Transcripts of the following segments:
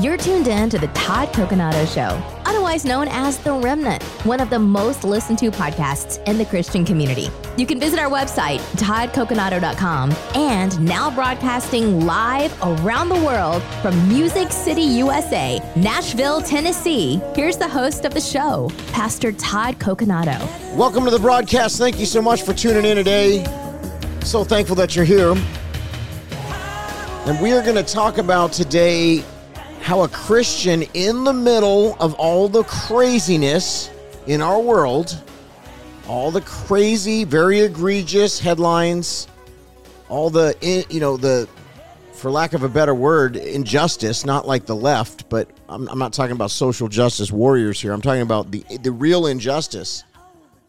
You're tuned in to the Todd Coconato Show, otherwise known as The Remnant, one of the most listened to podcasts in the Christian community. You can visit our website, toddcoconato.com, and now broadcasting live around the world from Music City, USA, Nashville, Tennessee. Here's the host of the show, Pastor Todd Coconato. Welcome to the broadcast. Thank you so much for tuning in today. So thankful that you're here. And we are going to talk about today how a Christian in the middle of all the craziness in our world, all the crazy, very egregious headlines, all the, eh, you know, the, for lack of a better word, injustice, not like the left, but I'm, I'm not talking about social justice warriors here. I'm talking about the, the real injustice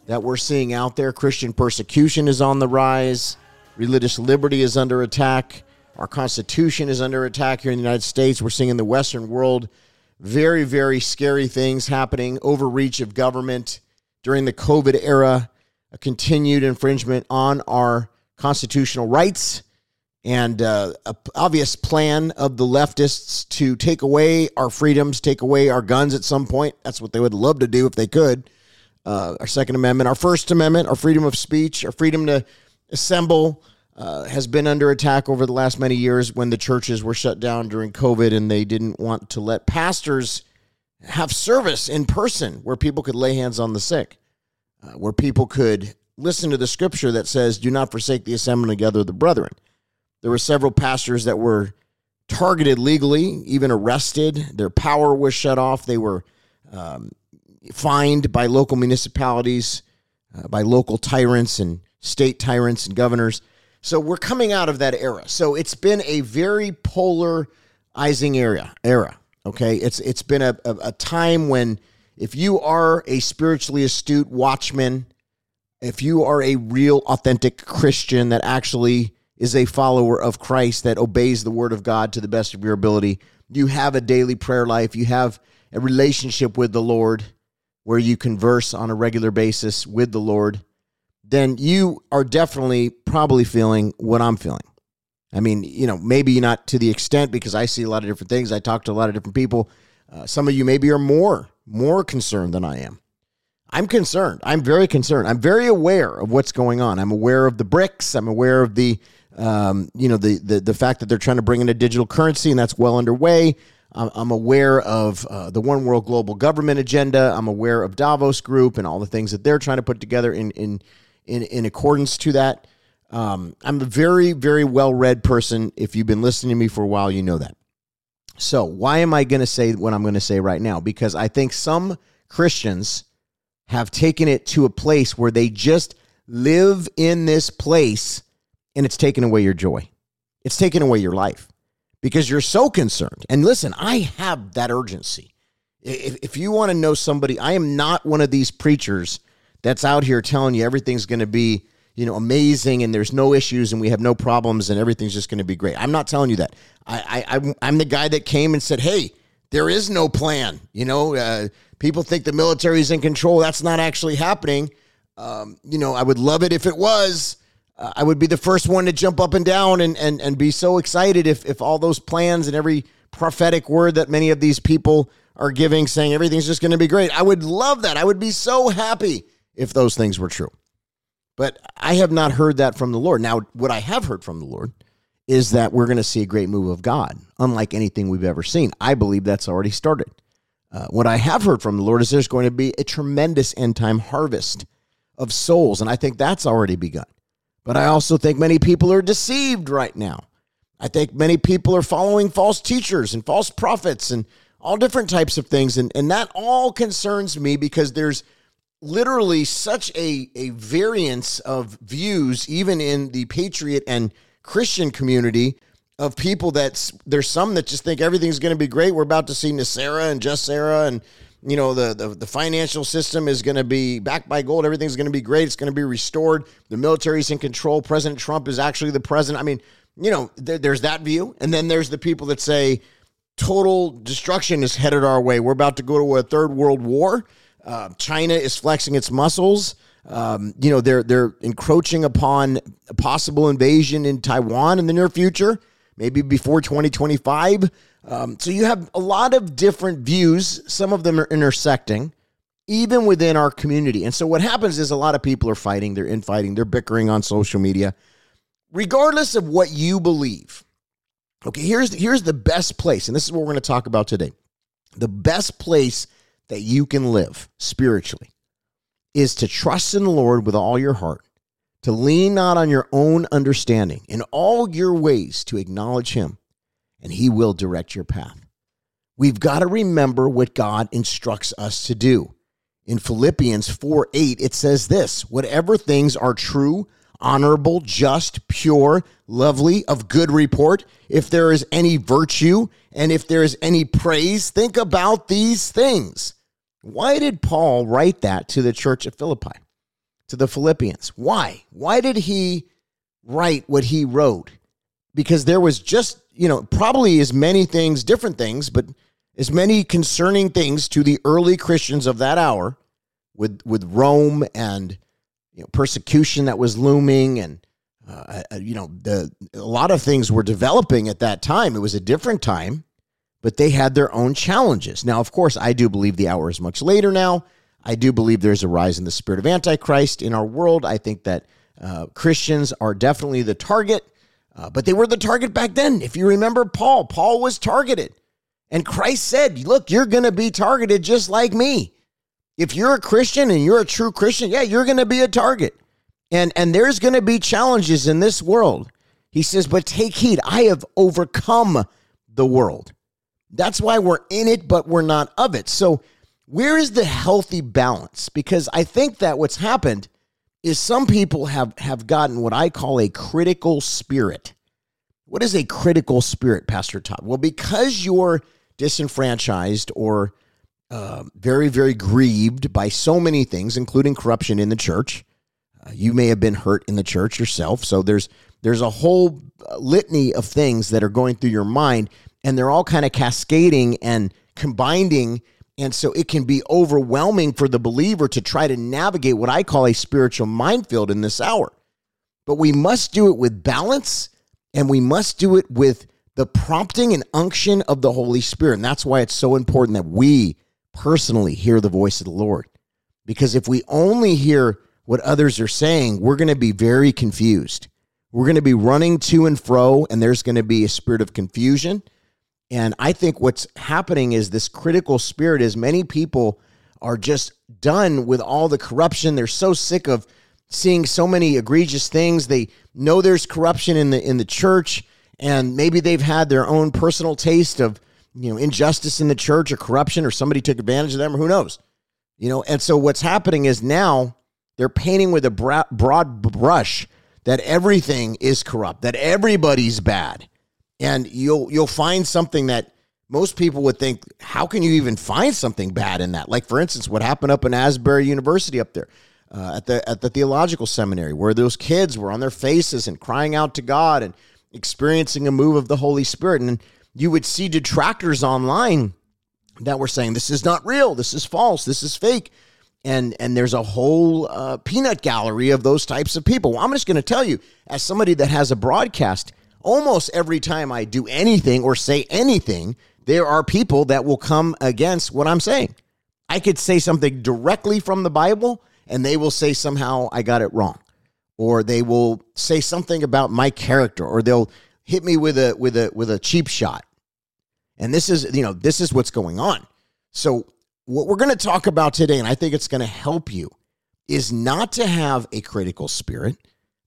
that we're seeing out there. Christian persecution is on the rise, religious liberty is under attack. Our Constitution is under attack here in the United States. We're seeing in the Western world very, very scary things happening, overreach of government during the COVID era, a continued infringement on our constitutional rights, and uh, a obvious plan of the leftists to take away our freedoms, take away our guns at some point. That's what they would love to do if they could. Uh, our Second Amendment, our First Amendment, our freedom of speech, our freedom to assemble, uh, has been under attack over the last many years when the churches were shut down during COVID and they didn't want to let pastors have service in person where people could lay hands on the sick, uh, where people could listen to the scripture that says, Do not forsake the assembling together of the brethren. There were several pastors that were targeted legally, even arrested. Their power was shut off. They were um, fined by local municipalities, uh, by local tyrants and state tyrants and governors. So we're coming out of that era. So it's been a very polarizing era. Era. Okay, it's it's been a, a, a time when if you are a spiritually astute watchman, if you are a real authentic Christian that actually is a follower of Christ that obeys the word of God to the best of your ability, you have a daily prayer life, you have a relationship with the Lord where you converse on a regular basis with the Lord then you are definitely probably feeling what I'm feeling. I mean, you know, maybe not to the extent because I see a lot of different things. I talk to a lot of different people. Uh, some of you maybe are more more concerned than I am. I'm concerned. I'm very concerned. I'm very aware of what's going on. I'm aware of the BRICS. I'm aware of the, um, you know, the, the the fact that they're trying to bring in a digital currency and that's well underway. I'm aware of uh, the one world global government agenda. I'm aware of Davos Group and all the things that they're trying to put together in in in, in accordance to that. Um, I'm a very, very well read person. If you've been listening to me for a while, you know that. So, why am I going to say what I'm going to say right now? Because I think some Christians have taken it to a place where they just live in this place and it's taken away your joy. It's taken away your life because you're so concerned. And listen, I have that urgency. If, if you want to know somebody, I am not one of these preachers that's out here telling you everything's going to be you know amazing and there's no issues and we have no problems and everything's just going to be great. I'm not telling you that. I, I i'm the guy that came and said hey there is no plan. You know uh, people think the military is in control. That's not actually happening. Um, you know i would love it if it was. Uh, i would be the first one to jump up and down and, and, and be so excited if, if all those plans and every prophetic word that many of these people are giving saying everything's just going to be great. I would love that. I would be so happy if those things were true. But I have not heard that from the Lord. Now, what I have heard from the Lord is that we're going to see a great move of God, unlike anything we've ever seen. I believe that's already started. Uh, what I have heard from the Lord is there's going to be a tremendous end time harvest of souls, and I think that's already begun. But I also think many people are deceived right now. I think many people are following false teachers and false prophets and all different types of things. And, and that all concerns me because there's literally such a, a variance of views, even in the patriot and Christian community, of people that there's some that just think everything's going to be great. We're about to see NESARA and GESARA and you know the, the, the financial system is going to be backed by gold. Everything's going to be great. It's going to be restored. The military's in control. President trump is actually the president. I mean you know there, there's that view. And then there's the people that say total destruction is headed our way. We're about to go to a third world war uh, China is flexing its muscles. Um, you know, they're they're encroaching upon a possible invasion in Taiwan in the near future. maybe before 2025. Um, so you have a lot of different views. Some of them are intersecting, even within our community. And so what happens is a lot of people are fighting, they're infighting, they're bickering on social media. Regardless of what you believe, okay, here's here's the best place, and this is what we're going to talk about today. The best place that you can live spiritually is to trust in the Lord with all your heart, to lean not on your own understanding, in all your ways to acknowledge Him, and He will direct your path. We've got to remember what God instructs us to do. In Philippians 4 8, it says this whatever things are true, honorable, just, pure, lovely, of good report, if there is any virtue and if there is any praise, think about these things. Why did Paul write that to the church at Philippi, to the Philippians? Why? Why did he write what he wrote? Because there was just, you know, probably as many things, different things, but as many concerning things to the early Christians of that hour with with Rome and you know, persecution that was looming and uh, uh you know the a lot of things were developing at that time. It was a different time but they had their own challenges. Now, of course, I do believe the hour is much later now. I do believe there's a rise in the spirit of Antichrist in our world. I think that uh, Christians are definitely the target, uh, but they were the target back then. If you remember Paul, Paul was targeted. And Christ said, Look, you're going to be targeted just like me. If you're a Christian and you're a true Christian, yeah, you're going to be a target. And, and there's going to be challenges in this world. He says, But take heed, I have overcome the world. That's why we're in it, but we're not of it. So, where is the healthy balance? Because I think that what's happened is some people have, have gotten what I call a critical spirit. What is a critical spirit, Pastor Todd? Well, because you're disenfranchised or uh, very, very grieved by so many things, including corruption in the church. Uh, you may have been hurt in the church yourself. So there's there's a whole litany of things that are going through your mind and they're all kind of cascading and combining. And so it can be overwhelming for the believer to try to navigate what I call a spiritual minefield in this hour. But we must do it with balance and we must do it with the prompting and unction of the Holy Spirit. And that's why it's so important that we personally hear the voice of the Lord. Because if we only hear what others are saying, we're going to be very confused. We're going to be running to and fro, and there's going to be a spirit of confusion. And I think what's happening is this critical spirit is many people are just done with all the corruption. They're so sick of seeing so many egregious things. They know there's corruption in the in the church and maybe they've had their own personal taste of, you know, injustice in the church or corruption or somebody took advantage of them or who knows. You know, and so what's happening is now they're painting with a broad brush that everything is corrupt, that everybody's bad and you'll you'll find something that most people would think, how can you even find something bad in that? Like for instance, what happened up in Asbury University up there uh, at the at the theological seminary, where those kids were on their faces and crying out to God and experiencing a move of the Holy Spirit, and you would see detractors online that were saying this is not real, this is false, this is fake. And, and there's a whole uh, peanut gallery of those types of people. Well, I'm just going to tell you, as somebody that has a broadcast, almost every time I do anything or say anything, there are people that will come against what I'm saying. I could say something directly from the Bible and they will say somehow I got it wrong. Or they will say something about my character or they'll hit me with a with a with a cheap shot. And this is, you know, this is what's going on. So what we're going to talk about today and I think it's going to help you is not to have a critical spirit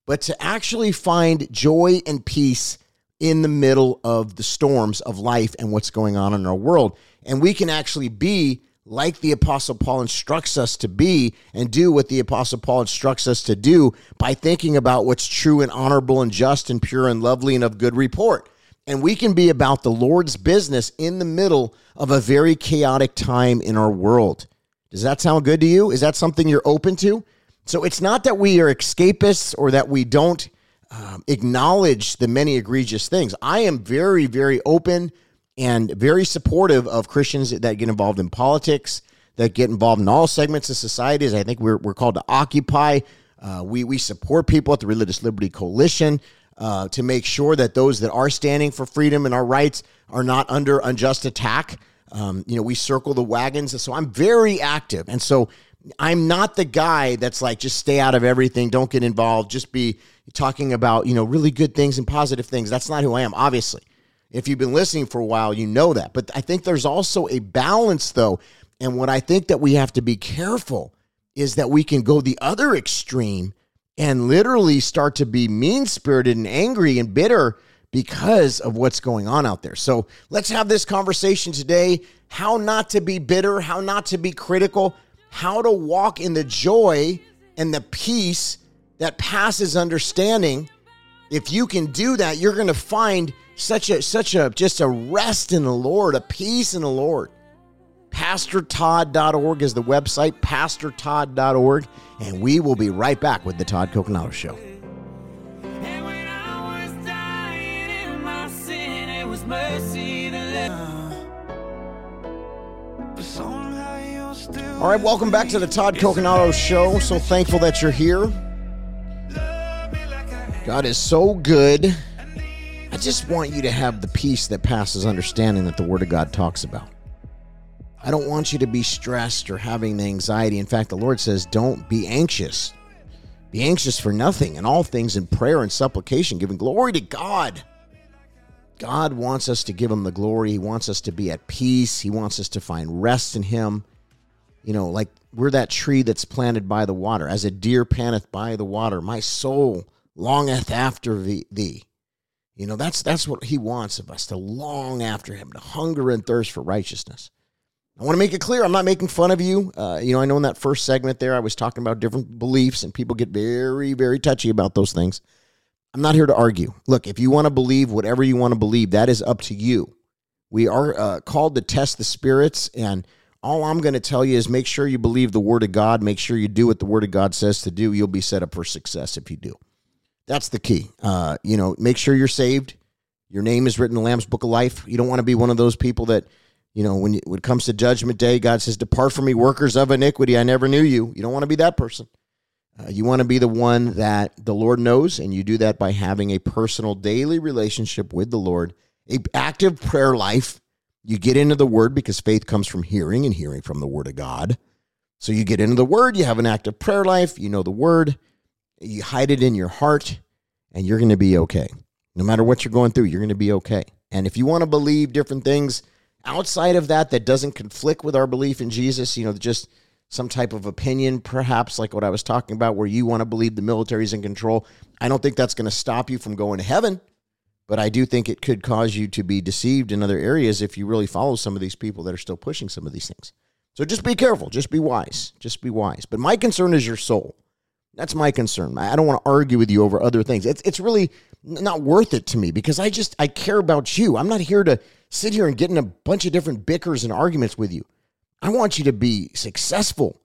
but to actually find joy and peace in the middle of the storms of life and what's going on in our world. And we can actually be like the Apostle Paul instructs us to be and do what the Apostle Paul instructs us to do by thinking about what's true and honorable and just and pure and lovely and of good report. And we can be about the Lord's business in the middle of a very chaotic time in our world. Does that sound good to you? Is that something you're open to? So it's not that we are escapists or that we don't um, acknowledge the many egregious things. I am very, very open and very supportive of Christians that get involved in politics, that get involved in all segments of society. I think we're, we're called to occupy. Uh, we, we support people at the Religious Liberty Coalition. uh, to make sure that those that are standing for freedom and our rights are not under unjust attack. Um, you know, we circle the wagons. So I'm very active. And so I'm not the guy that's like, just stay out of everything, don't get involved, just be talking about, you know, really good things and positive things. That's not who I am, obviously. If you've been listening for a while, you know that. But I think there's also a balance, though. And what I think that we have to be careful is that we can go the other extreme and literally start to be mean spirited and angry and bitter because of what's going on out there. So let's have this conversation today how not to be bitter, how not to be critical, how to walk in the joy and the peace that passes understanding. If you can do that, you're going to find such a such a just a rest in the Lord, a peace in the Lord. PastorTodd.org is the website, PastorTodd.org, and we will be right back with the Todd Coconato Show. All right, welcome back to the Todd Coconato Show. So thankful that you're here. God is so good. I just want you to have the peace that passes understanding that the Word of God talks about. I don't want you to be stressed or having the anxiety. In fact, the Lord says, don't be anxious. Be anxious for nothing, and all things in prayer and supplication, giving glory to God. God wants us to give Him the glory. He wants us to be at peace. He wants us to find rest in Him. You know, like we're that tree that's planted by the water. As a deer panteth by the water, my soul longeth after thee. You know, that's that's what he wants of us to long after him, to hunger and thirst for righteousness. I want to make it clear I'm not making fun of you. Uh, you know, I know in that first segment there I was talking about different beliefs and people get very, very touchy about those things. I'm not here to argue. Look, if you want to believe whatever you want to believe, that is up to you. We are uh, called to test the spirits, and all I'm going to tell you is make sure you believe the Word of God. Make sure you do what the Word of God says to do. You'll be set up for success if you do. That's the key. Uh, you know, make sure you're saved. Your name is written in the Lamb's Book of Life. You don't want to be one of those people that, you know, when, you, when it comes to Judgment Day, God says, "Depart from me, workers of iniquity. I never knew you." You don't want to be that person. Uh, you want to be the one that the Lord knows, and you do that by having a personal daily relationship with the Lord, a active prayer life. You get into the Word because faith comes from hearing, and hearing from the Word of God. So you get into the Word. You have an active prayer life. You know the Word you hide it in your heart, and you're going to be okay. No matter what you're going through, you're going to be okay. And if you want to believe different things outside of that that doesn't conflict with our belief in Jesus, you know, just some type of opinion, perhaps like what I was talking about, where you want to believe the military's in control, I don't think that's going to stop you from going to heaven. But I do think it could cause you to be deceived in other areas if you really follow some of these people that are still pushing some of these things. So just be careful. Just be wise. Just be wise. But my concern is your soul. That's my concern. I don't want to argue with you over other things. It's it's really not worth it to me because I just I care about you. I'm not here to sit here and get in a bunch of different bickers and arguments with you. I want you to be successful.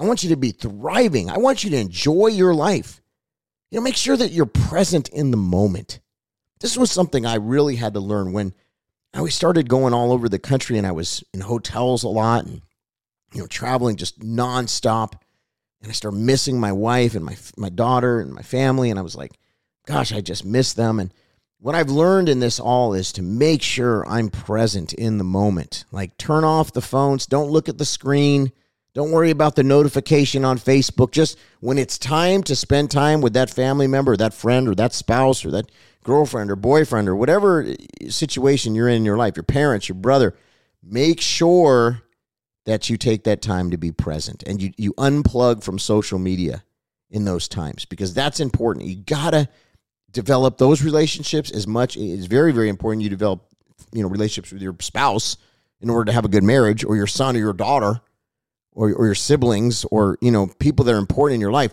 I want you to be thriving. I want you to enjoy your life. You know, make sure that you're present in the moment. This was something I really had to learn when I started going all over the country and I was in hotels a lot and you know traveling just nonstop and I started missing my wife and my my daughter and my family, and I was like, gosh, I just miss them. And what I've learned in this all is to make sure I'm present in the moment. Like turn off the phones, don't look at the screen, don't worry about the notification on Facebook. Just when it's time to spend time with that family member, that friend, or that spouse, or that girlfriend or boyfriend, or whatever situation you're in in your life, your parents, your brother, make sure that you take that time to be present and you, you unplug from social media in those times because that's important. You gotta develop those relationships as much it's very, very important you develop, you know, relationships with your spouse in order to have a good marriage or your son or your daughter or, or your siblings or, you know, people that are important in your life.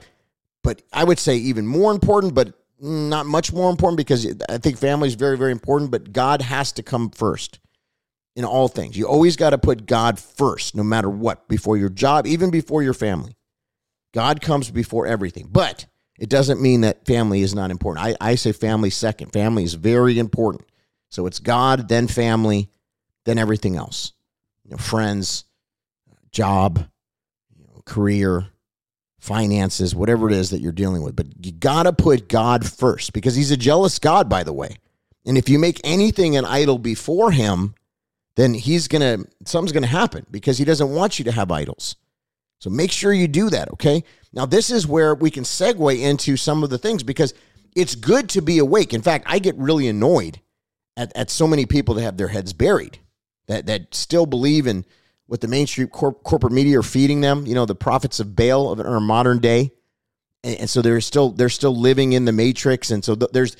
But I would say even more important, but not much more important because I think family is very, very important, but God has to come first in all things. You always got to put God first, no matter what, before your job, even before your family. God comes before everything. But it doesn't mean that family is not important. I, I say family second. Family is very important. So it's God, then family, then everything else. You know, friends, job, you know, career, finances, whatever it is that you're dealing with. But you got to put God first because he's a jealous God, by the way. And if you make anything an idol before him, then he's going to, something's going to happen because he doesn't want you to have idols. So make sure you do that, okay? Now, this is where we can segue into some of the things because it's good to be awake. In fact, I get really annoyed at, at so many people that have their heads buried, that, that still believe in what the mainstream corp- corporate media are feeding them, you know, the prophets of Baal of our modern day. And, and, so they're still they're still living in the matrix. And so th- there's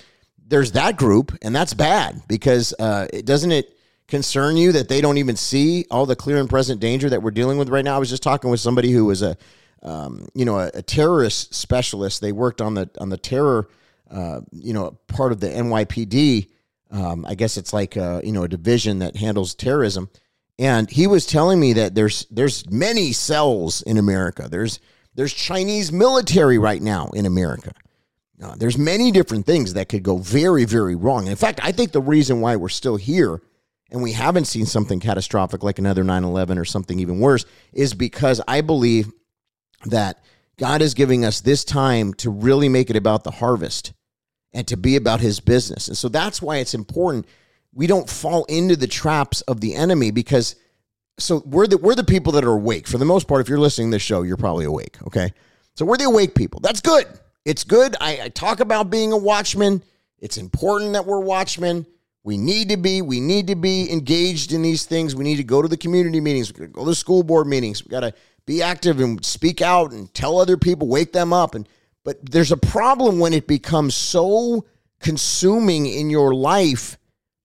there's that group, and that's bad because uh, it doesn't it concern you that they don't even see all the clear and present danger that we're dealing with right now. I was just talking with somebody who was a um, you know a, a, terrorist specialist. They worked on the on the terror uh, you know part of the NYPD. Um, I guess it's like a, you know a division that handles terrorism. And he was telling me that there's there's many cells in America. There's there's Chinese military right now in America. Uh, there's many different things that could go very very wrong. In fact, I think the reason why we're still here and we haven't seen something catastrophic like another 9/11 or something even worse is because I believe that God is giving us this time to really make it about the harvest and to be about his business. And so that's why it's important we don't fall into the traps of the enemy because so we're the we're the people that are awake. For the most part, if you're listening to this show, you're probably awake. Okay. So we're the awake people. That's good. It's good. I, I talk about being a watchman. It's important that we're watchmen. We need to be. We need to be engaged in these things. We need to go to the community meetings. We got to go to the school board meetings. We got to be active and speak out and tell other people, wake them up. And but there's a problem when it becomes so consuming in your life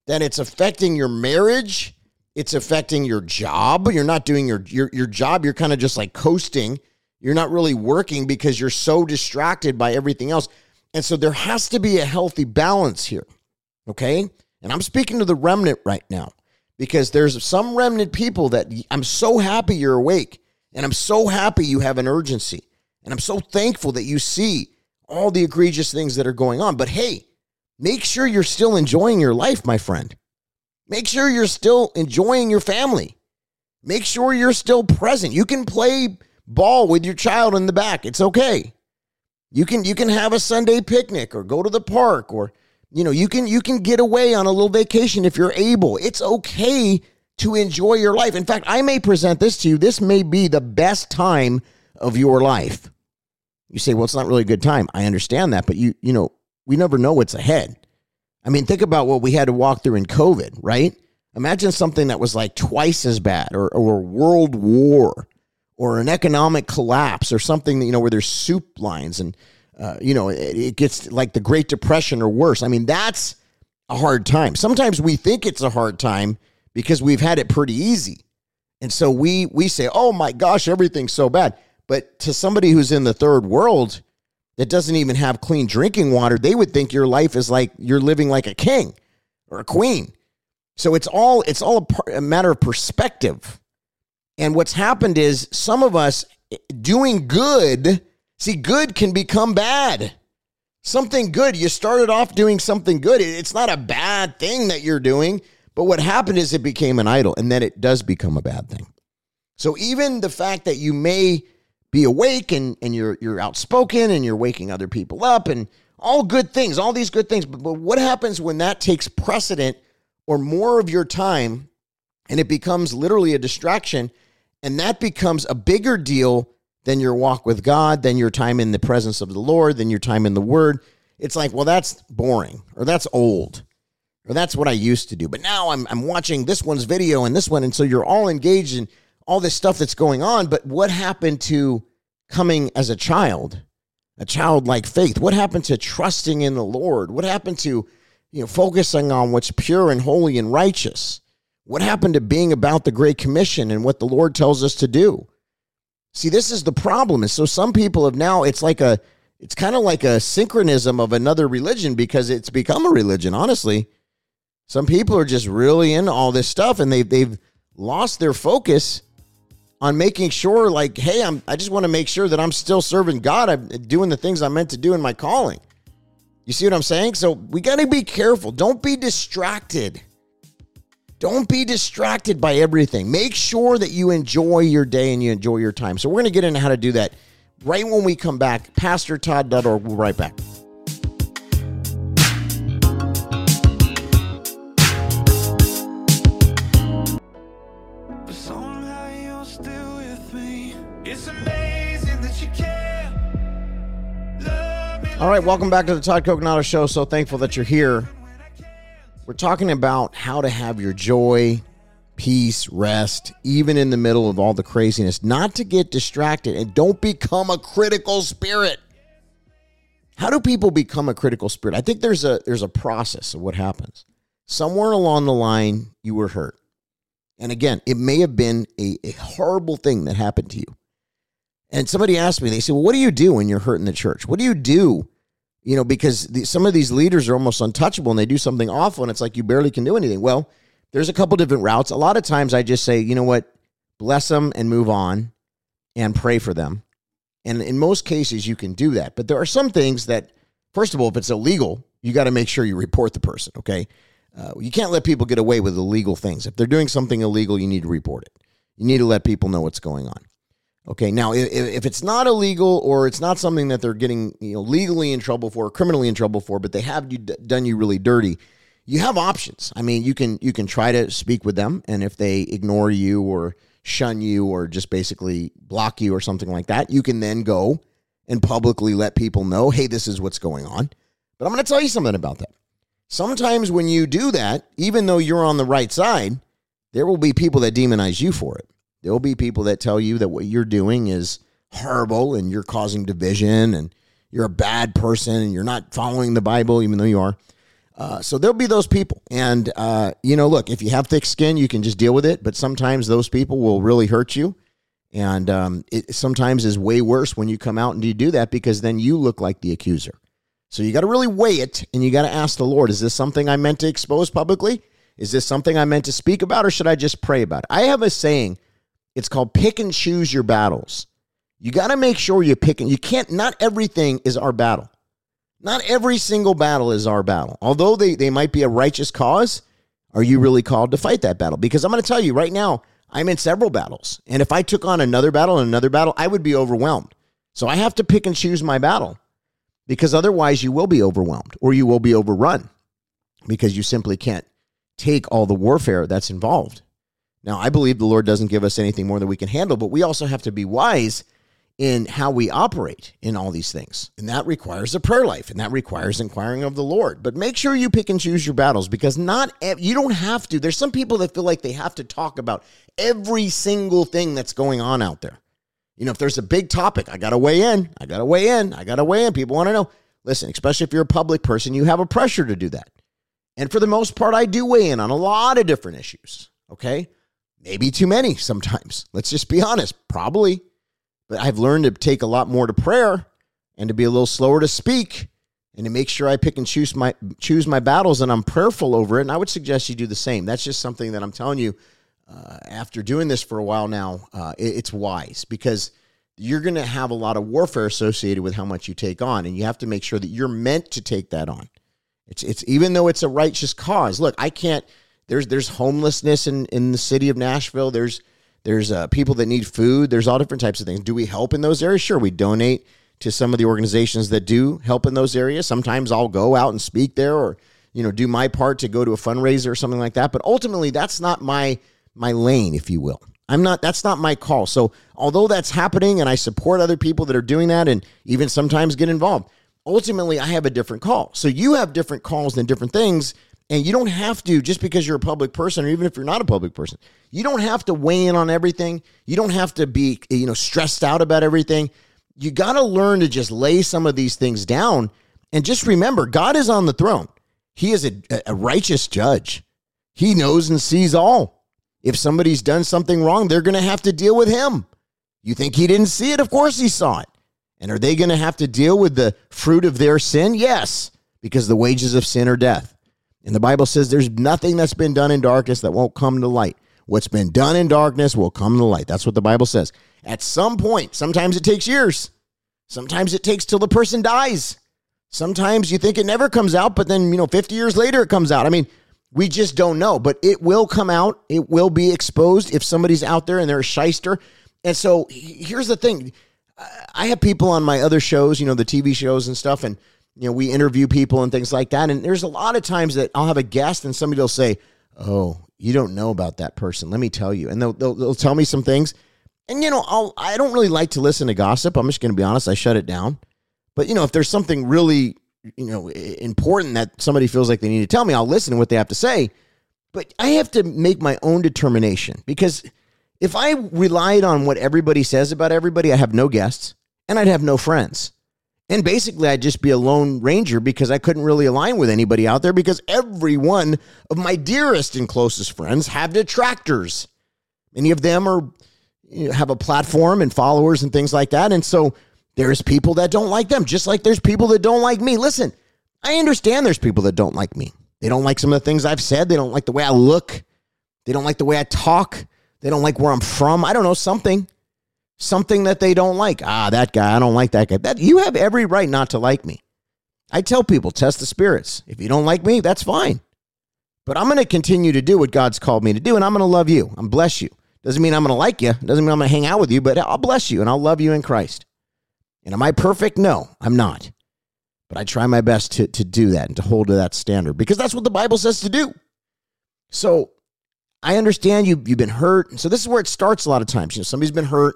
that it's affecting your marriage, it's affecting your job. You're not doing your your your job, you're kind of just like coasting. You're not really working because you're so distracted by everything else. And so there has to be a healthy balance here. Okay? And I'm speaking to the remnant right now because there's some remnant people that I'm so happy you're awake and I'm so happy you have an urgency. And I'm so thankful that you see all the egregious things that are going on. But hey, Make sure you're still enjoying your life, my friend. Make sure you're still enjoying your family. Make sure you're still present. You can play ball with your child in the back. It's okay. You can you can have a Sunday picnic or go to the park or you know, you can you can get away on a little vacation if you're able. It's okay to enjoy your life. In fact, I may present this to you. This may be the best time of your life. You say, "Well, it's not really a good time." I understand that, but you you know, we never know what's ahead. I mean, think about what we had to walk through in COVID, right? Imagine something that was like twice as bad or, or world war or an economic collapse or something you know, where there's soup lines and, uh, you know, it, it gets like the Great Depression or worse. I mean, that's a hard time. Sometimes we think it's a hard time because we've had it pretty easy. And so we we say, "Oh my gosh, everything's so bad." But to somebody who's in the third world, that doesn't even have clean drinking water, they would think your life is like you're living like a king or a queen. So it's all it's all a, par- a matter of perspective. And what's happened is some of us eh, doing good, see good can become bad. Something good, you started off doing something good. It's not a bad thing that you're doing, but what happened is it became an idol and then it does become a bad thing. So even the fact that you may be awake and, and you're you're outspoken and you're waking other people up and all good things, all these good things. But, but what happens when that takes precedent or more of your time and it becomes literally a distraction and that becomes a bigger deal than your walk with God, than your time in the presence of the Lord, than your time in the Word? It's like, well, that's boring or that's old or that's what I used to do. But now I'm, I'm watching this one's video and this one. And so you're all engaged in all this stuff that's going on, but what happened to coming as a child, a childlike faith? What happened to trusting in the Lord? What happened to, you know, focusing on what's pure and holy and righteous? What happened to being about the Great Commission and what the Lord tells us to do? See, this is the problem. And so some people have now, it's like a, it's kind of like a syncretism of another religion because it's become a religion, honestly. Some people are just really into all this stuff and they've, they've lost their focus on making sure like hey i'm i just want to make sure that i'm still serving god i'm doing the things i'm meant to do in my calling you see what i'm saying so we got to be careful don't be distracted don't be distracted by everything make sure that you enjoy your day and you enjoy your time so we're going to get into how to do that right when we come back. PastorTodd.org. We'll be right back. All right, welcome back to the Todd Coconato Show. So thankful that you're here. We're talking about how to have your joy, peace, rest, even in the middle of all the craziness, not to get distracted and don't become a critical spirit. How do people become a critical spirit? I think there's a there's a process of what happens. Somewhere along the line, you were hurt. And again, it may have been a, a horrible thing that happened to you. And somebody asked me, they said, Well, what do you do when you're hurt in the church? What do you do? You know, because the, some of these leaders are almost untouchable and they do something awful and it's like you barely can do anything. Well, there's a couple different routes. A lot of times I just say, you know what, bless them and move on and pray for them. And in most cases, you can do that. But there are some things that, first of all, if it's illegal, you got to make sure you report the person, okay? Uh, you can't let people get away with illegal things. If they're doing something illegal, you need to report it. You need to let people know what's going on. Okay, now if, if it's not illegal or it's not something that they're getting you know legally in trouble for, criminally in trouble for, but they have you done you really dirty, you have options. I mean, you can you can try to speak with them, and if they ignore you or shun you or just basically block you or something like that, you can then go and publicly let people know, hey, this is what's going on. But I'm going to tell you something about that. Sometimes when you do that, even though you're on the right side, there will be people that demonize you for it. There will be people that tell you that what you're doing is horrible and you're causing division and you're a bad person and you're not following the Bible, even though you are. Uh, so there'll be those people. And, uh, you know, look, if you have thick skin, you can just deal with it. But sometimes those people will really hurt you. And um, it sometimes is way worse when you come out and you do that because then you look like the accuser. So you got to really weigh it and you got to ask the Lord, is this something I meant to expose publicly? Is this something I meant to speak about or should I just pray about it? I have a saying it's called pick and choose your battles. You got to make sure you pick and you can't, not everything is our battle. Not every single battle is our battle. Although they, they might be a righteous cause, are you really called to fight that battle? Because I'm going to tell you right now, I'm in several battles. And if I took on another battle and another battle, I would be overwhelmed. So I have to pick and choose my battle because otherwise you will be overwhelmed or you will be overrun because you simply can't take all the warfare that's involved. Now, I believe the Lord doesn't give us anything more than we can handle, but we also have to be wise in how we operate in all these things. And that requires a prayer life and that requires inquiring of the Lord. But make sure you pick and choose your battles because not you don't have to. There's some people that feel like they have to talk about every single thing that's going on out there. You know, if there's a big topic, I got to weigh in. I got to weigh in. I got to weigh in. People want to know. Listen, especially if you're a public person, you have a pressure to do that. And for the most part, I do weigh in on a lot of different issues. Okay. Maybe too many sometimes. Let's just be honest. Probably. But I've learned to take a lot more to prayer and to be a little slower to speak and to make sure I pick and choose my choose my battles and I'm prayerful over it. And I would suggest you do the same. That's just something that I'm telling you. Uh, after doing this for a while now, uh, it, it's wise because you're going to have a lot of warfare associated with how much you take on, and you have to make sure that you're meant to take that on. It's it's even though it's a righteous cause. Look, I can't there's there's homelessness in in the city of Nashville. There's there's uh, people that need food. There's all different types of things. Do we help in those areas? Sure, we donate to some of the organizations that do help in those areas. Sometimes I'll go out and speak there, or you know, do my part to go to a fundraiser or something like that. But ultimately, that's not my my lane, if you will. I'm not. That's not my call. So although that's happening, and I support other people that are doing that, and even sometimes get involved. Ultimately, I have a different call. So you have different calls and different things and you don't have to, just because you're a public person, or even if you're not a public person, you don't have to weigh in on everything. You don't have to be, you know, stressed out about everything. You got to learn to just lay some of these things down and just remember God is on the throne. He is a, a righteous judge. He knows and sees all. If somebody's done something wrong, they're going to have to deal with him. You think he didn't see it? Of course he saw it. And are they going to have to deal with the fruit of their sin? Yes, because the wages of sin are death. And the Bible says there's nothing that's been done in darkness that won't come to light. What's been done in darkness will come to light. That's what the Bible says. At some point, sometimes it takes years. Sometimes it takes till the person dies. Sometimes you think it never comes out, but then, you know, 50 years later it comes out. I mean, we just don't know, but it will come out. It will be exposed if somebody's out there and they're a shyster. And so here's the thing I have people on my other shows, you know, the TV shows and stuff, and you know, we interview people and things like that. And there's a lot of times that I'll have a guest and somebody will say, "Oh, you don't know about that person. Let me tell you," and they'll they'll, they'll tell me some things. And you know, I'll I don't really like to listen to gossip. I'm just going to be honest. I shut it down. But you know, if there's something really you know important that somebody feels like they need to tell me, I'll listen to what they have to say. But I have to make my own determination because if I relied on what everybody says about everybody, I have no guests and I'd have no friends. And basically, I'd just be a lone ranger because I couldn't really align with anybody out there because every one of my dearest and closest friends have detractors. Many of them are you know, have a platform and followers and things like that. And so there's people that don't like them, just like there's people that don't like me. Listen, I understand there's people that don't like me. They don't like some of the things I've said. They don't like the way I look. They don't like the way I talk. They don't like where I'm from. I don't know, something. Something that they don't like. Ah, that guy, I don't like that guy. That you have every right not to like me. I tell people, test the spirits. If you don't like me, that's fine. But I'm going to continue to do what God's called me to do, and I'm going to love you. I'm bless you. Doesn't mean I'm going to like you. Doesn't mean I'm going to hang out with you, but I'll bless you and I'll love you in Christ. And am I perfect? No, I'm not. But I try my best to, to do that and to hold to that standard because that's what the Bible says to do. So I understand you, you've been hurt. So this is where it starts a lot of times. You know, somebody's been hurt.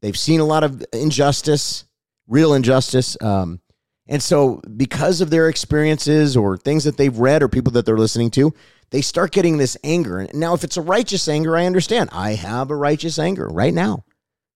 They've seen a lot of injustice, real injustice. Um, and so because of their experiences or things that they've read or people that they're listening to, they start getting this anger. And now if it's a righteous anger, I understand. I have a righteous anger right now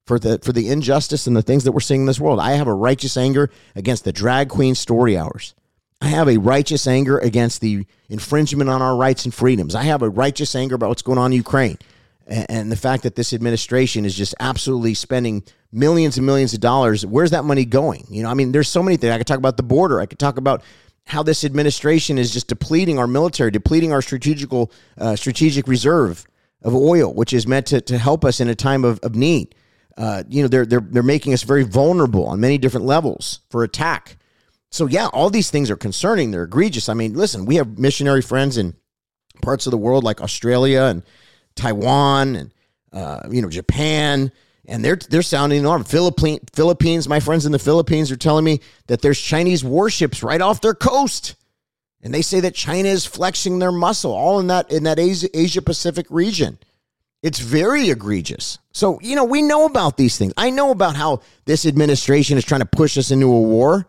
for the for the injustice and the things that we're seeing in this world. I have a righteous anger against the drag queen story hours. I have a righteous anger against the infringement on our rights and freedoms. I have a righteous anger about what's going on in Ukraine and, the fact that this administration is just absolutely spending millions and millions of dollars. Where's that money going? You know, I mean, there's so many things. I could talk about the border. I could talk about how this administration is just depleting our military, depleting our strategical uh, strategic reserve of oil, which is meant to, to help us in a time of, of need. Uh, you know, they're, they're, they're making us very vulnerable on many different levels for attack. So, yeah, all these things are concerning. They're egregious. I mean, listen, we have missionary friends in parts of the world like Australia and Taiwan and, uh, you know, Japan and they're they're sounding alarm. Philippine, Philippines, my friends in the Philippines are telling me that there's Chinese warships right off their coast, and they say that China is flexing their muscle all in that in that Asia, Asia Pacific region. It's very egregious. So you know we know about these things. I know about how this administration is trying to push us into a war,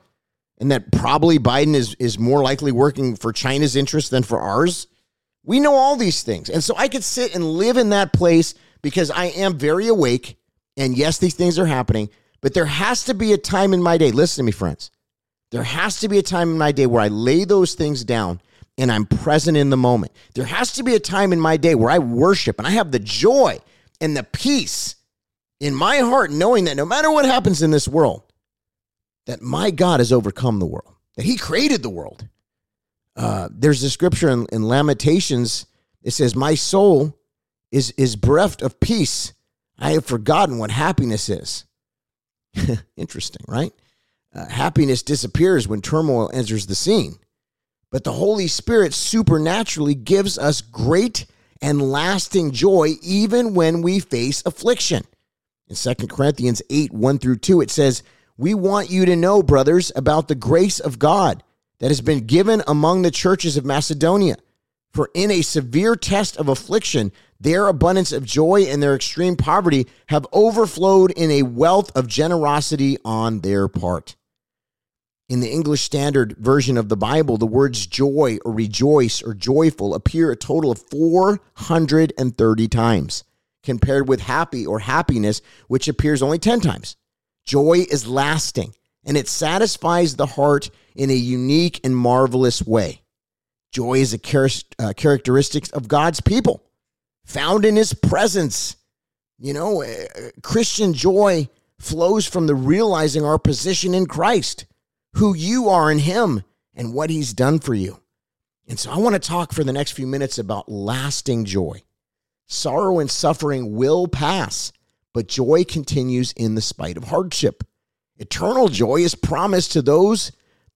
and that probably Biden is is more likely working for China's interest than for ours. We know all these things, and so I could sit and live in that place because I am very awake and yes, these things are happening, but there has to be a time in my day. Listen to me, friends. There has to be a time in my day where I lay those things down and I'm present in the moment. There has to be a time in my day where I worship and I have the joy and the peace in my heart, knowing that no matter what happens in this world, that my God has overcome the world, that He created the world. Uh, there's a scripture in, in Lamentations. It says, "My soul is is bereft of peace I have forgotten what happiness is. Interesting, right? Uh, happiness disappears when turmoil enters the scene. But the Holy Spirit supernaturally gives us great and lasting joy even when we face affliction. In 2 Corinthians 8 1 through 2, it says, We want you to know, brothers, about the grace of God that has been given among the churches of Macedonia. For in a severe test of affliction, their abundance of joy and their extreme poverty have overflowed in a wealth of generosity on their part. In the English Standard Version of the Bible, the words joy or rejoice or joyful appear a total of 430 times, compared with happy or happiness, which appears only 10 times. Joy is lasting and it satisfies the heart in a unique and marvelous way. Joy is a char- uh, characteristic of God's people found in his presence. You know, uh, Christian joy flows from the realizing our position in Christ, who you are in him, and what he's done for you. And so I want to talk for the next few minutes about lasting joy. Sorrow and suffering will pass, but joy continues in the spite of hardship. Eternal joy is promised to those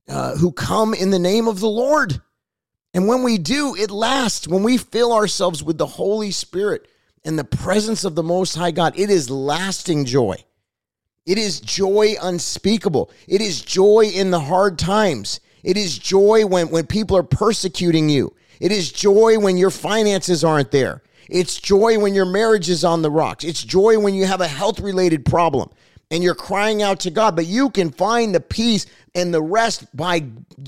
uh, who come in the name of the Lord. And when we do, it lasts. When we fill ourselves with the Holy Spirit and the presence of the Most High God, it is lasting joy. It is joy unspeakable. It is joy in the hard times. It is joy when, when people are persecuting you. It is joy when your finances aren't there. It's joy when your marriage is on the rocks. It's joy when you have a health related problem and you're crying out to God. But you can find the peace and the rest by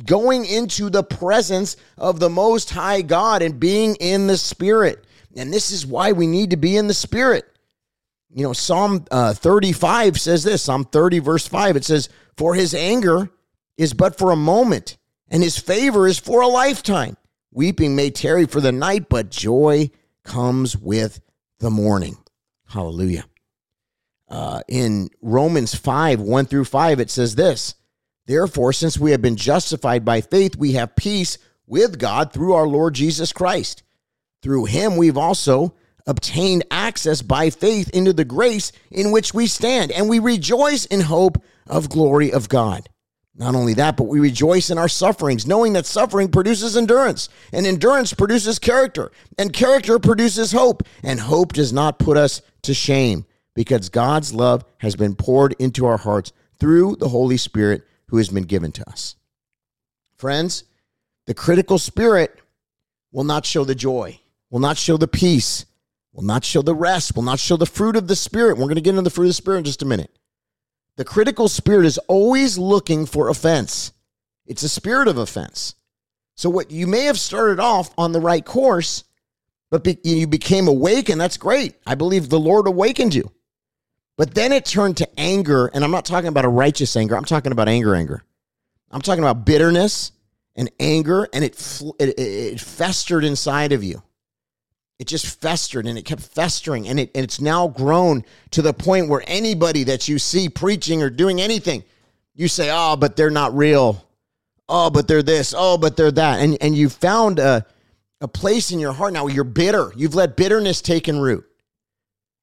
going into the presence of the Most High God and being in the Spirit. And this is why we need to be in the Spirit. You know, Psalm uh, 35 says this Psalm 30, verse 5, it says, For his anger is but for a moment, and his favor is for a lifetime. Weeping may tarry for the night, but joy comes with the morning. Hallelujah. Uh, in Romans 5, 1 through 5, it says this Therefore, since we have been justified by faith, we have peace with God through our Lord Jesus Christ. Through him, we've also obtained access by faith into the grace in which we stand, and we rejoice in hope of glory of God. Not only that, but we rejoice in our sufferings, knowing that suffering produces endurance, and endurance produces character, and character produces hope, and hope does not put us to shame, because God's love has been poured into our hearts through the Holy Spirit who has been given to us. Friends, the critical spirit will not show the joy, will not show the peace, will not show the rest, will not show the fruit of the Spirit. We're going to get into the fruit of the Spirit in just a minute. The critical spirit is always looking for offense. It's a spirit of offense. So what you may have started off on the right course, but be, you became awake, and that's great. I believe the Lord awakened you. But then it turned to anger, and I'm not talking about a righteous anger. I'm talking about anger, anger. I'm talking about bitterness and anger, and it, it, it festered inside of you. It just festered and it kept festering and, it, and it's now grown to the point where anybody that you see preaching or doing anything you say oh but they're not real. Oh but they're this. Oh but they're that. And, and you found a, a place in your heart. Now you're bitter. You've let bitterness take in root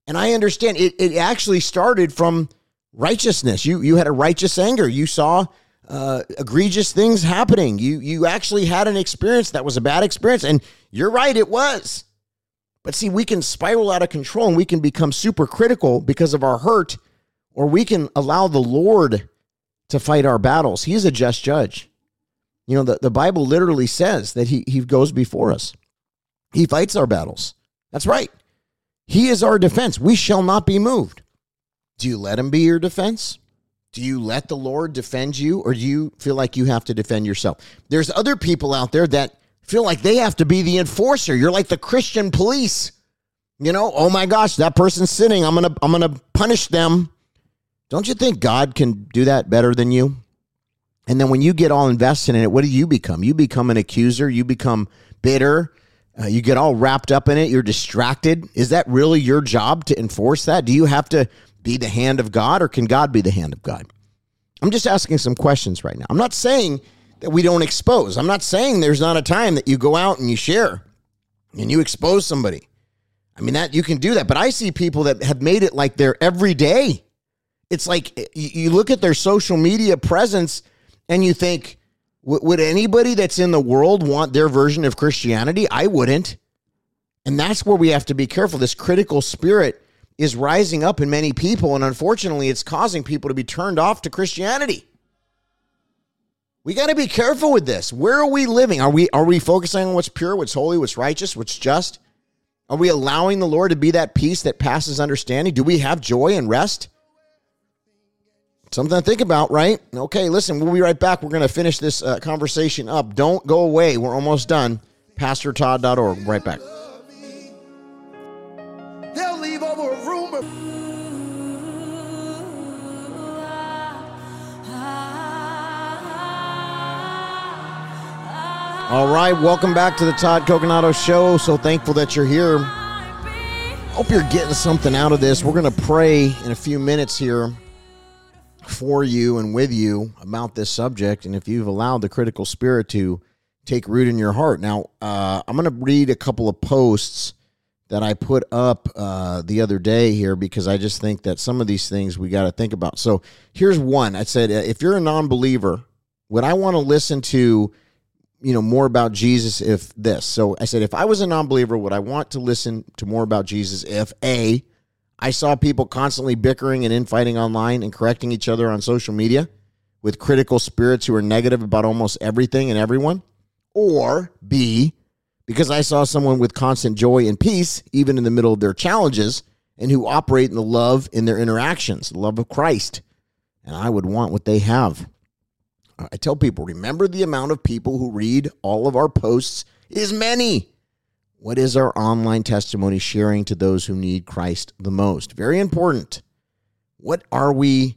and i understand it, it actually started from righteousness you, you had a righteous anger you saw uh, egregious things happening you, you actually had an experience that was a bad experience and you're right it was but see, we can spiral out of control and we can become super critical because of our hurt, or we can allow the Lord to fight our battles. He's a just judge. You know, the, the Bible literally says that he, he goes before us, He fights our battles. That's right. He is our defense. We shall not be moved. Do you let Him be your defense? Do you let the Lord defend you, or do you feel like you have to defend yourself? There's other people out there that feel like they have to be the enforcer. You're like the Christian police. You know, oh my gosh, that person's sinning. I'm to I'm to punish them. Don't you think God can do that better than you? And then when you get all invested in it, what do you become? You become an accuser, you become bitter, uh, you get all wrapped up in it, you're distracted. Is that really your job to enforce that? Do you have to be the hand of God or can God be the hand of God? I'm just asking some questions right now. I'm not saying that we don't expose. I'm not saying there's not a time that you go out and you share and you expose somebody. I mean that you can do that, but I see people that have made it like their every day. It's like you look at their social media presence and you think, would anybody that's in the world want their version of Christianity? I wouldn't. And that's where we have to be careful. This critical spirit is rising up in many people, and unfortunately, it's causing people to be turned off to Christianity. We got to be careful with this. Where are we living? Are we are we focusing on what's pure, what's holy, what's righteous, what's just? Are we allowing the Lord to be that peace that passes understanding? Do we have joy and rest? Something to think about, right? Okay, listen, we'll be right back. We're going to finish this uh, conversation up. Don't go away. We're almost done. PastorTodd.org. Right back. They'll leave over a rumor. All right, welcome back to the Todd Coconato Show. So thankful that you're here. Hope you're getting something out of this. We're going to pray in a few minutes here for you and with you about this subject. And if you've allowed the critical spirit to take root in your heart. Now, uh, I'm going to read a couple of posts that I put up uh, the other day here because I just think that some of these things we got to think about. So here's one. I said, if you're a non believer, would I want to listen to you know more about Jesus if this. So I said if I was a non-believer would I want to listen to more about Jesus if A I saw people constantly bickering and infighting online and correcting each other on social media with critical spirits who are negative about almost everything and everyone. Or B, because I saw someone with constant joy and peace, even in the middle of their challenges, and who operate in the love in their interactions, the love of Christ. And I would want what they have. I tell people, remember the amount of people who read all of our posts is many. What is our online testimony sharing to those who need Christ the most? Very important. What are we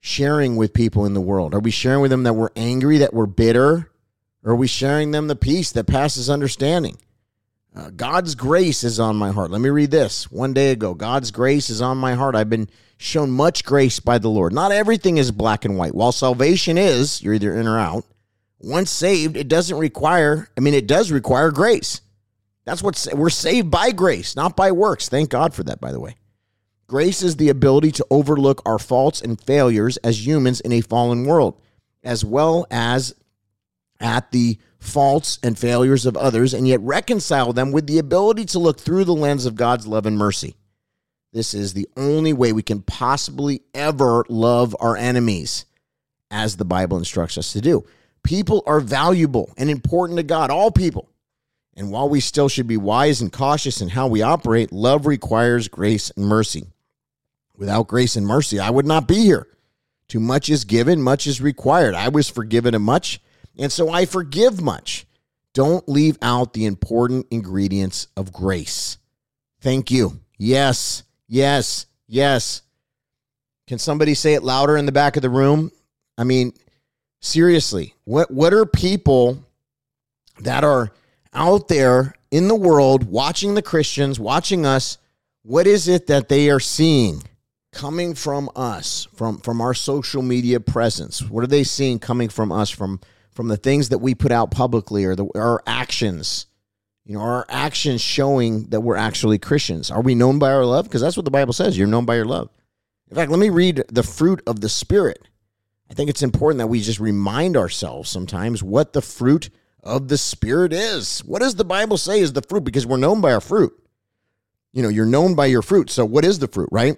sharing with people in the world? Are we sharing with them that we're angry, that we're bitter? Or are we sharing them the peace that passes understanding? Uh, God's grace is on my heart. Let me read this. One day ago, God's grace is on my heart. I've been shown much grace by the Lord. Not everything is black and white. While salvation is, you're either in or out, once saved, it doesn't require, I mean, it does require grace. That's what we're saved by grace, not by works. Thank God for that, by the way. Grace is the ability to overlook our faults and failures as humans in a fallen world, as well as at the faults and failures of others, and yet reconcile them with the ability to look through the lens of God's love and mercy. This is the only way we can possibly ever love our enemies, as the Bible instructs us to do. People are valuable and important to God, all people. And while we still should be wise and cautious in how we operate, love requires grace and mercy. Without grace and mercy, I would not be here. Too much is given, much is required. I was forgiven much, and so I forgive much. Don't leave out the important ingredients of grace. Thank you. Yes, yes, yes. Can somebody say it louder in the back of the room? I mean, seriously, what what are people that are out there in the world watching the Christians, watching us, what is it that they are seeing coming from us, from from our social media presence? What are they seeing coming from us from from the things that we put out publicly or the, our actions? You know, our actions showing that we're actually Christians. Are we known by our love? Because that's what the Bible says. You're known by your love. In fact, let me read the fruit of the Spirit. I think it's important that we just remind ourselves sometimes what the fruit of the Spirit is. What does the Bible say is the fruit? Because we're known by our fruit. You know, you're known by your fruit. So, what is the fruit, right?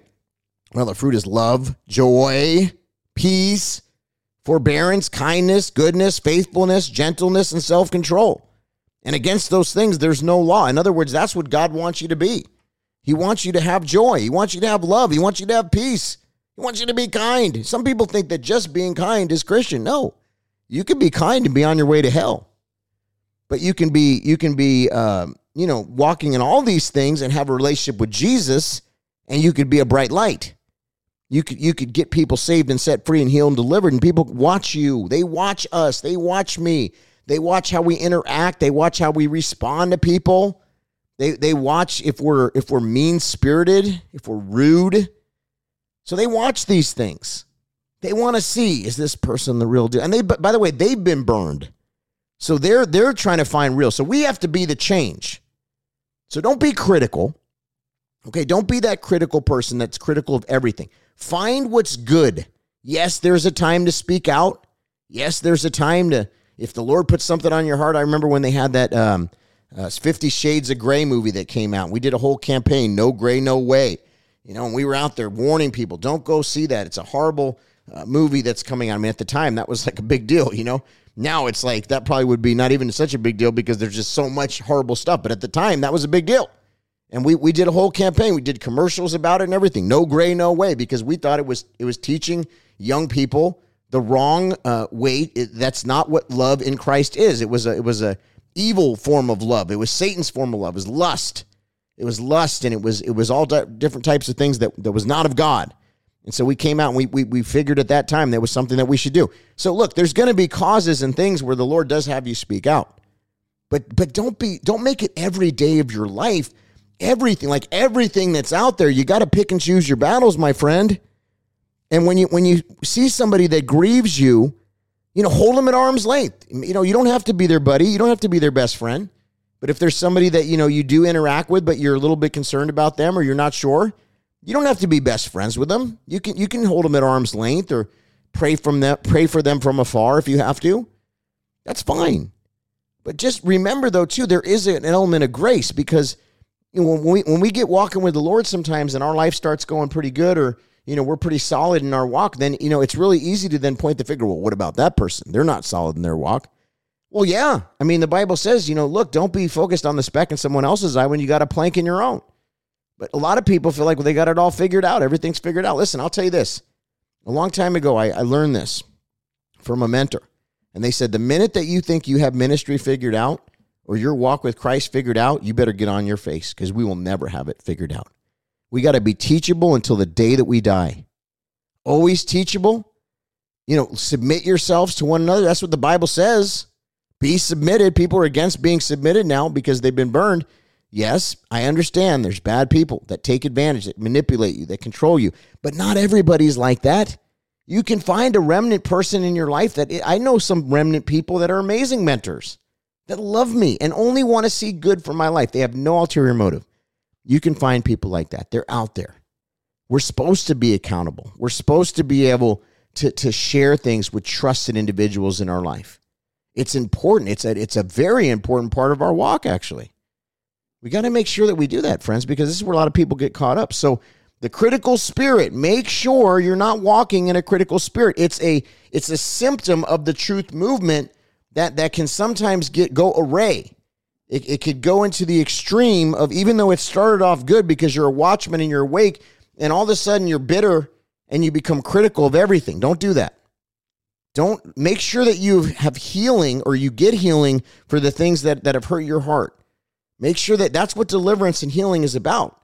Well, the fruit is love, joy, peace, forbearance, kindness, goodness, faithfulness, gentleness, and self control. And against those things, there's no law. In other words, that's what God wants you to be. He wants you to have joy. He wants you to have love. He wants you to have peace. He wants you to be kind. Some people think that just being kind is Christian. No, you can be kind and be on your way to hell but you can be you can be uh, you know walking in all these things and have a relationship with Jesus, and you could be a bright light. You could you could get people saved and set free and healed and delivered, and people watch you. They watch us. They watch me. They watch how we interact. They watch how we respond to people. They they watch if we're if we're mean spirited, if we're rude. So they watch these things. They want to see is this person the real deal? And they by the way, they've been burned. So they're they're trying to find real. So we have to be the change. So don't be critical. Okay, don't be that critical person that's critical of everything. Find what's good. Yes, there's a time to speak out. Yes, there's a time to if the Lord puts something on your heart. I remember when they had that um, uh, Fifty Shades of Grey movie that came out. We did a whole campaign, no gray, no way. You know, and we were out there warning people, don't go see that. It's a horrible uh, movie that's coming out. I mean, at the time, that was like a big deal. You know, now it's like that probably would be not even such a big deal because there's just so much horrible stuff. But at the time, that was a big deal. And we, we did a whole campaign. We did commercials about it and everything. No gray, no way, because we thought it was it was teaching young people the wrong uh, way. It, that's not what love in Christ is. It was a it was a evil form of love. It was Satan's form of love. It was lust. It was lust, and it was it was all different types of things that that was not of God. And so we came out and we, we, we figured at that time that was something that we should do. So look, there's going to be causes and things where the Lord does have you speak out. But but don't be don't make it every day of your life. Everything like everything that's out there, you got to pick and choose your battles, my friend. And when you when you see somebody that grieves you, you know, hold them at arm's length. You know, you don't have to be their buddy, you don't have to be their best friend. But if there's somebody that you know you do interact with, but you're a little bit concerned about them or you're not sure, you don't have to be best friends with them. You can you can hold them at arm's length or pray from them pray for them from afar if you have to. That's fine. But just remember though too there is an element of grace because you know, when we when we get walking with the Lord sometimes and our life starts going pretty good or you know we're pretty solid in our walk, then you know it's really easy to then point the finger. Well, what about that person? They're not solid in their walk. Well, yeah. I mean, the Bible says, you know, look, don't be focused on the speck in someone else's eye when you got a plank in your own. But a lot of people feel like well, they got it all figured out. Everything's figured out. Listen, I'll tell you this. A long time ago, I, I learned this from a mentor. And they said the minute that you think you have ministry figured out, or your walk with Christ figured out, you better get on your face because we will never have it figured out. We got to be teachable until the day that we die. Always teachable. You know, submit yourselves to one another. That's what the Bible says. Be submitted. People are against being submitted now because they've been burned. Yes, I understand there's bad people that take advantage, that manipulate you, that control you, but not everybody's like that. You can find a remnant person in your life that I know some remnant people that are amazing mentors that love me and only want to see good for my life. They have no ulterior motive. You can find people like that. They're out there. We're supposed to be accountable. We're supposed to be able to, to share things with trusted individuals in our life. It's important. It's a, it's a very important part of our walk, actually. We got to make sure that we do that, friends, because this is where a lot of people get caught up. So, the critical spirit, make sure you're not walking in a critical spirit. It's a it's a symptom of the truth movement that that can sometimes get go array. It, it could go into the extreme of even though it started off good because you're a watchman and you're awake, and all of a sudden you're bitter and you become critical of everything. Don't do that. Don't make sure that you have healing or you get healing for the things that, that have hurt your heart. Make sure that that's what deliverance and healing is about.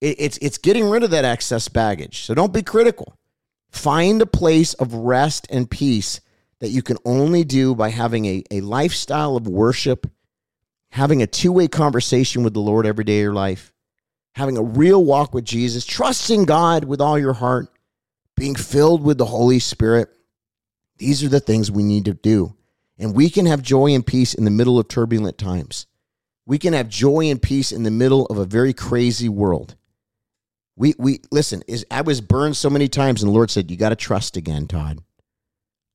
It, it's, it's getting rid of that excess baggage. So don't be critical. Find a place of rest and peace that you can only do by having a, a lifestyle of worship, having a two way conversation with the Lord every day of your life, having a real walk with Jesus, trusting God with all your heart, being filled with the Holy Spirit these are the things we need to do. And we can have joy and peace in the middle of turbulent times. We can have joy and peace in the middle of a very crazy world. We we listen, is I was burned so many times and the Lord said, You gotta trust again, Todd.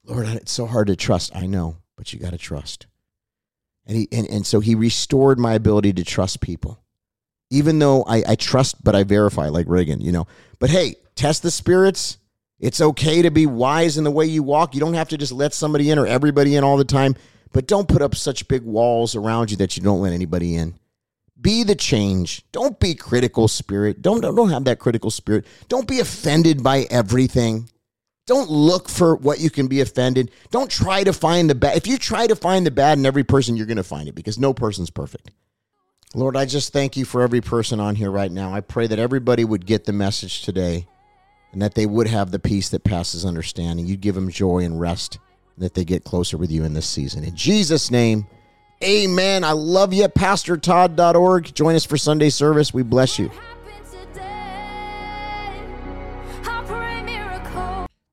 Lord, it's so hard to trust. I know, but you gotta trust. And he and, and so he restored my ability to trust people. Even though I, I trust, but I verify, like Reagan, you know. But hey, test the spirits it's okay to be wise in the way you walk. You don't have to just let somebody in or everybody in all the time, but don't put up such big walls around you that you don't let anybody in. Be the change. Don't be critical spirit. Don't, don't don't have that critical spirit. Don't be offended by everything. Don't look for what you can be offended. Don't try to find the bad. If you try to find the bad in every person, you're going to find it because no person's perfect. Lord, I just thank you for every person on here right now. I pray that everybody would get the message today and that they would have the peace that passes understanding. You'd give them joy and rest, that they get closer with you in this season. In Jesus' name, amen. I love you. PastorTodd.org. Join us for Sunday service. We bless you.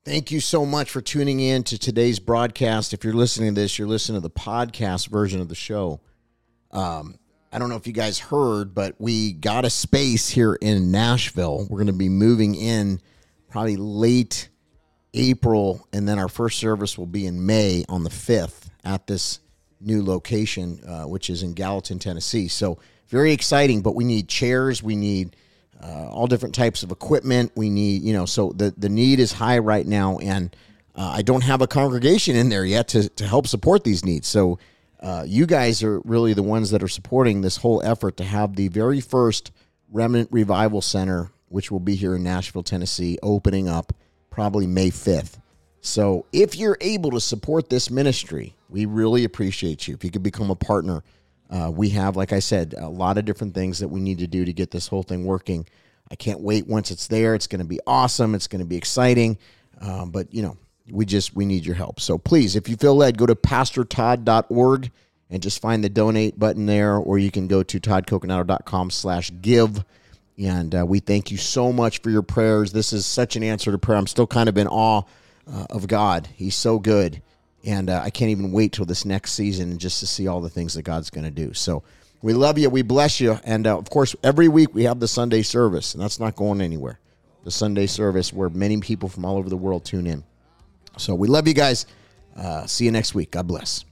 Thank you so much for tuning in to today's broadcast. If you're listening to this, you're listening to the podcast version of the show. Um, I don't know if you guys heard, but we got a space here in Nashville. We're going to be moving in probably late April, and then our first service will be in May on the 5th at this new location, uh, which is in Gallatin, Tennessee. So, very exciting, but we need chairs, we need uh, all different types of equipment. We need, you know, so the, the need is high right now, and uh, I don't have a congregation in there yet to, to help support these needs. So, uh, you guys are really the ones that are supporting this whole effort to have the very first Remnant Revival Center which will be here in Nashville, Tennessee, opening up probably May 5th. So if you're able to support this ministry, we really appreciate you. If you could become a partner, uh, we have, like I said, a lot of different things that we need to do to get this whole thing working. I can't wait once it's there. It's going to be awesome. It's going to be exciting. Um, but, you know, we just, we need your help. So please, if you feel led, go to pastortodd.org and just find the donate button there, or you can go to toddcoconato.com slash give and uh, we thank you so much for your prayers. This is such an answer to prayer. I'm still kind of in awe uh, of God. He's so good. And uh, I can't even wait till this next season just to see all the things that God's going to do. So we love you. We bless you. And uh, of course, every week we have the Sunday service, and that's not going anywhere. The Sunday service where many people from all over the world tune in. So we love you guys. Uh, see you next week. God bless.